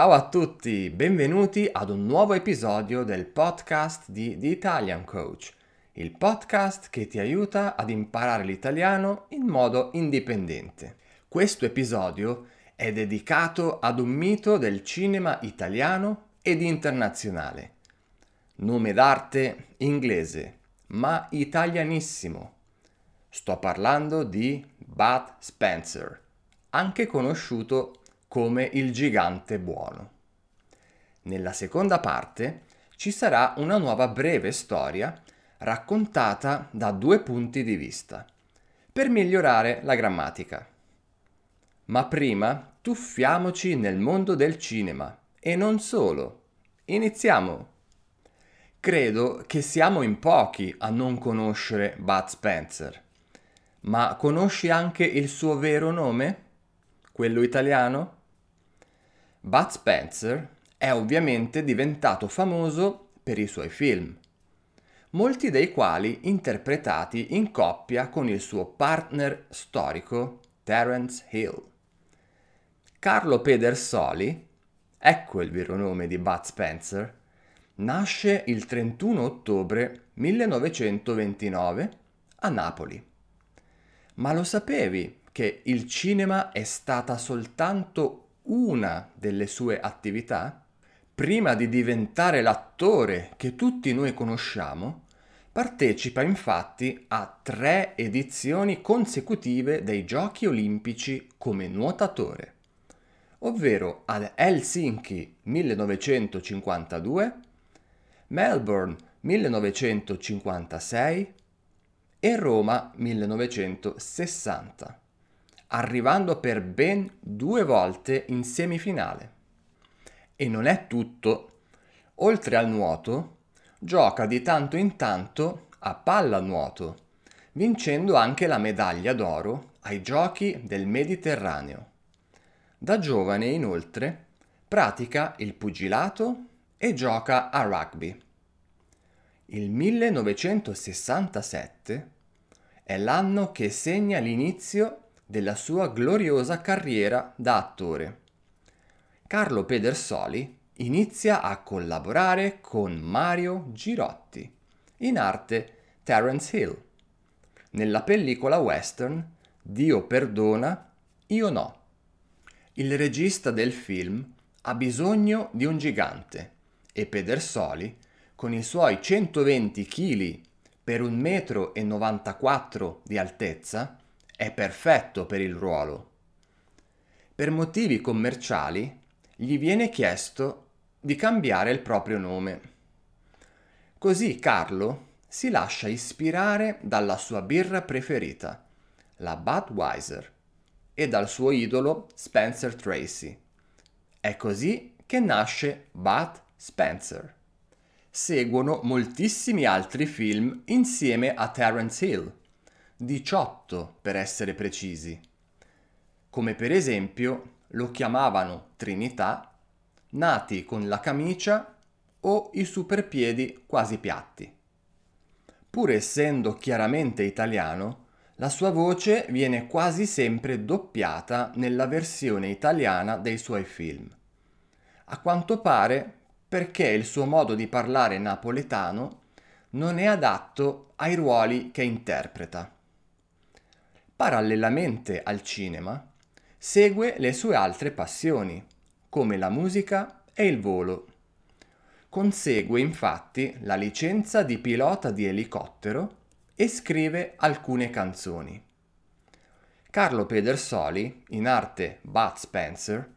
Ciao a tutti, benvenuti ad un nuovo episodio del podcast di The Italian Coach, il podcast che ti aiuta ad imparare l'italiano in modo indipendente. Questo episodio è dedicato ad un mito del cinema italiano ed internazionale. Nome d'arte inglese, ma italianissimo. Sto parlando di Bud Spencer, anche conosciuto come il gigante buono. Nella seconda parte ci sarà una nuova breve storia raccontata da due punti di vista, per migliorare la grammatica. Ma prima tuffiamoci nel mondo del cinema e non solo. Iniziamo! Credo che siamo in pochi a non conoscere Bud Spencer. Ma conosci anche il suo vero nome? Quello italiano? Bud Spencer è ovviamente diventato famoso per i suoi film, molti dei quali interpretati in coppia con il suo partner storico Terence Hill. Carlo Pedersoli, ecco il vero nome di Bud Spencer, nasce il 31 ottobre 1929 a Napoli. Ma lo sapevi che il cinema è stata soltanto una delle sue attività, prima di diventare l'attore che tutti noi conosciamo, partecipa infatti a tre edizioni consecutive dei Giochi olimpici come nuotatore, ovvero ad Helsinki 1952, Melbourne 1956 e Roma 1960 arrivando per ben due volte in semifinale. E non è tutto. Oltre al nuoto, gioca di tanto in tanto a pallanuoto, vincendo anche la medaglia d'oro ai Giochi del Mediterraneo. Da giovane, inoltre, pratica il pugilato e gioca a rugby. Il 1967 è l'anno che segna l'inizio della sua gloriosa carriera da attore. Carlo Pedersoli inizia a collaborare con Mario Girotti, in arte Terence Hill, nella pellicola western Dio perdona, io no. Il regista del film ha bisogno di un gigante e Pedersoli, con i suoi 120 kg per 1,94 m di altezza, è perfetto per il ruolo. Per motivi commerciali gli viene chiesto di cambiare il proprio nome. Così Carlo si lascia ispirare dalla sua birra preferita, la Budweiser, e dal suo idolo Spencer Tracy. È così che nasce Bud Spencer. Seguono moltissimi altri film insieme a Terence Hill, 18 per essere precisi, come per esempio lo chiamavano Trinità, nati con la camicia o i superpiedi quasi piatti. Pur essendo chiaramente italiano, la sua voce viene quasi sempre doppiata nella versione italiana dei suoi film. A quanto pare perché il suo modo di parlare napoletano non è adatto ai ruoli che interpreta. Parallelamente al cinema, segue le sue altre passioni, come la musica e il volo. Consegue infatti la licenza di pilota di elicottero e scrive alcune canzoni. Carlo Pedersoli, in arte Bud Spencer,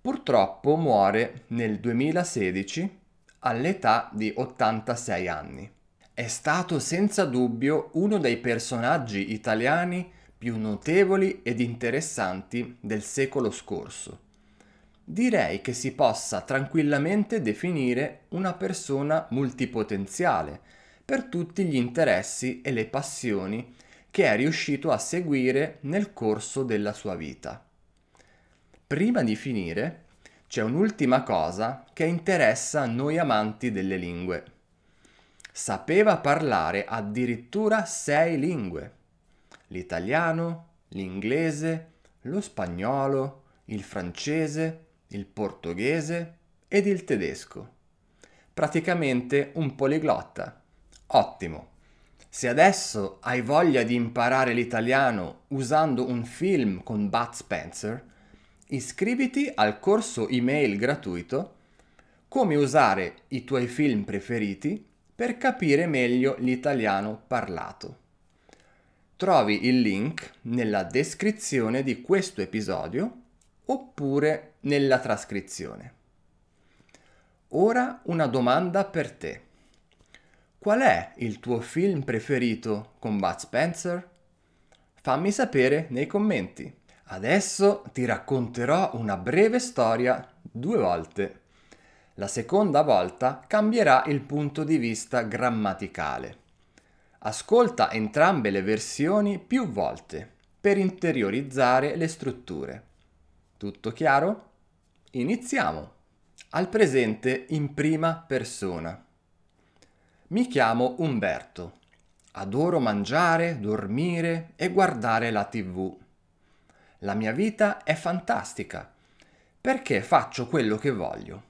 purtroppo muore nel 2016 all'età di 86 anni. È stato senza dubbio uno dei personaggi italiani più notevoli ed interessanti del secolo scorso. Direi che si possa tranquillamente definire una persona multipotenziale per tutti gli interessi e le passioni che è riuscito a seguire nel corso della sua vita. Prima di finire, c'è un'ultima cosa che interessa noi amanti delle lingue. Sapeva parlare addirittura sei lingue l'italiano, l'inglese, lo spagnolo, il francese, il portoghese ed il tedesco. Praticamente un poliglotta. Ottimo. Se adesso hai voglia di imparare l'italiano usando un film con Bud Spencer, iscriviti al corso email gratuito Come usare i tuoi film preferiti per capire meglio l'italiano parlato. Trovi il link nella descrizione di questo episodio oppure nella trascrizione. Ora una domanda per te. Qual è il tuo film preferito con Bud Spencer? Fammi sapere nei commenti. Adesso ti racconterò una breve storia due volte. La seconda volta cambierà il punto di vista grammaticale. Ascolta entrambe le versioni più volte per interiorizzare le strutture. Tutto chiaro? Iniziamo! Al presente in prima persona. Mi chiamo Umberto. Adoro mangiare, dormire e guardare la tv. La mia vita è fantastica perché faccio quello che voglio.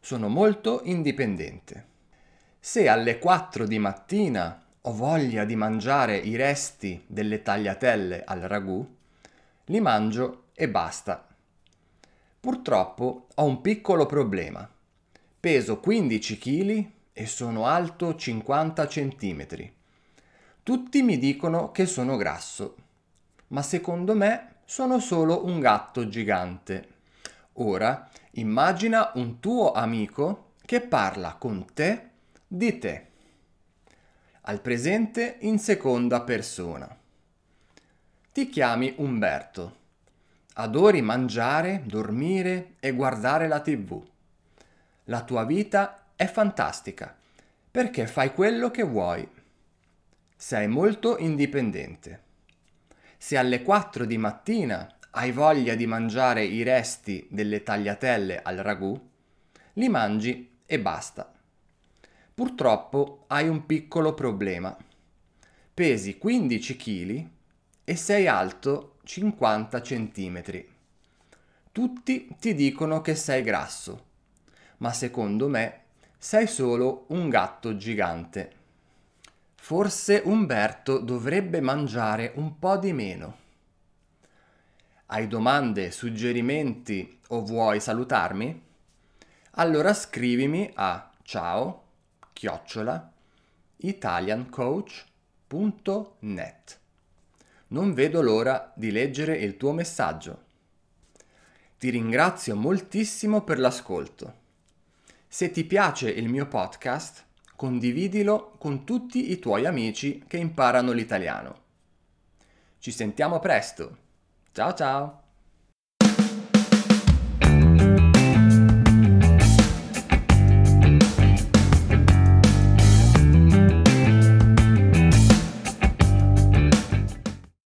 Sono molto indipendente. Se alle 4 di mattina ho voglia di mangiare i resti delle tagliatelle al ragù, li mangio e basta. Purtroppo ho un piccolo problema. Peso 15 kg e sono alto 50 cm. Tutti mi dicono che sono grasso, ma secondo me sono solo un gatto gigante. Ora immagina un tuo amico che parla con te di te al presente in seconda persona. Ti chiami Umberto. Adori mangiare, dormire e guardare la tv. La tua vita è fantastica perché fai quello che vuoi. Sei molto indipendente. Se alle 4 di mattina hai voglia di mangiare i resti delle tagliatelle al ragù, li mangi e basta. Purtroppo hai un piccolo problema. Pesi 15 kg e sei alto 50 cm. Tutti ti dicono che sei grasso, ma secondo me sei solo un gatto gigante. Forse Umberto dovrebbe mangiare un po' di meno. Hai domande, suggerimenti o vuoi salutarmi? Allora scrivimi a ciao chiocciola italiancoach.net. Non vedo l'ora di leggere il tuo messaggio. Ti ringrazio moltissimo per l'ascolto. Se ti piace il mio podcast, condividilo con tutti i tuoi amici che imparano l'italiano. Ci sentiamo presto. Ciao ciao!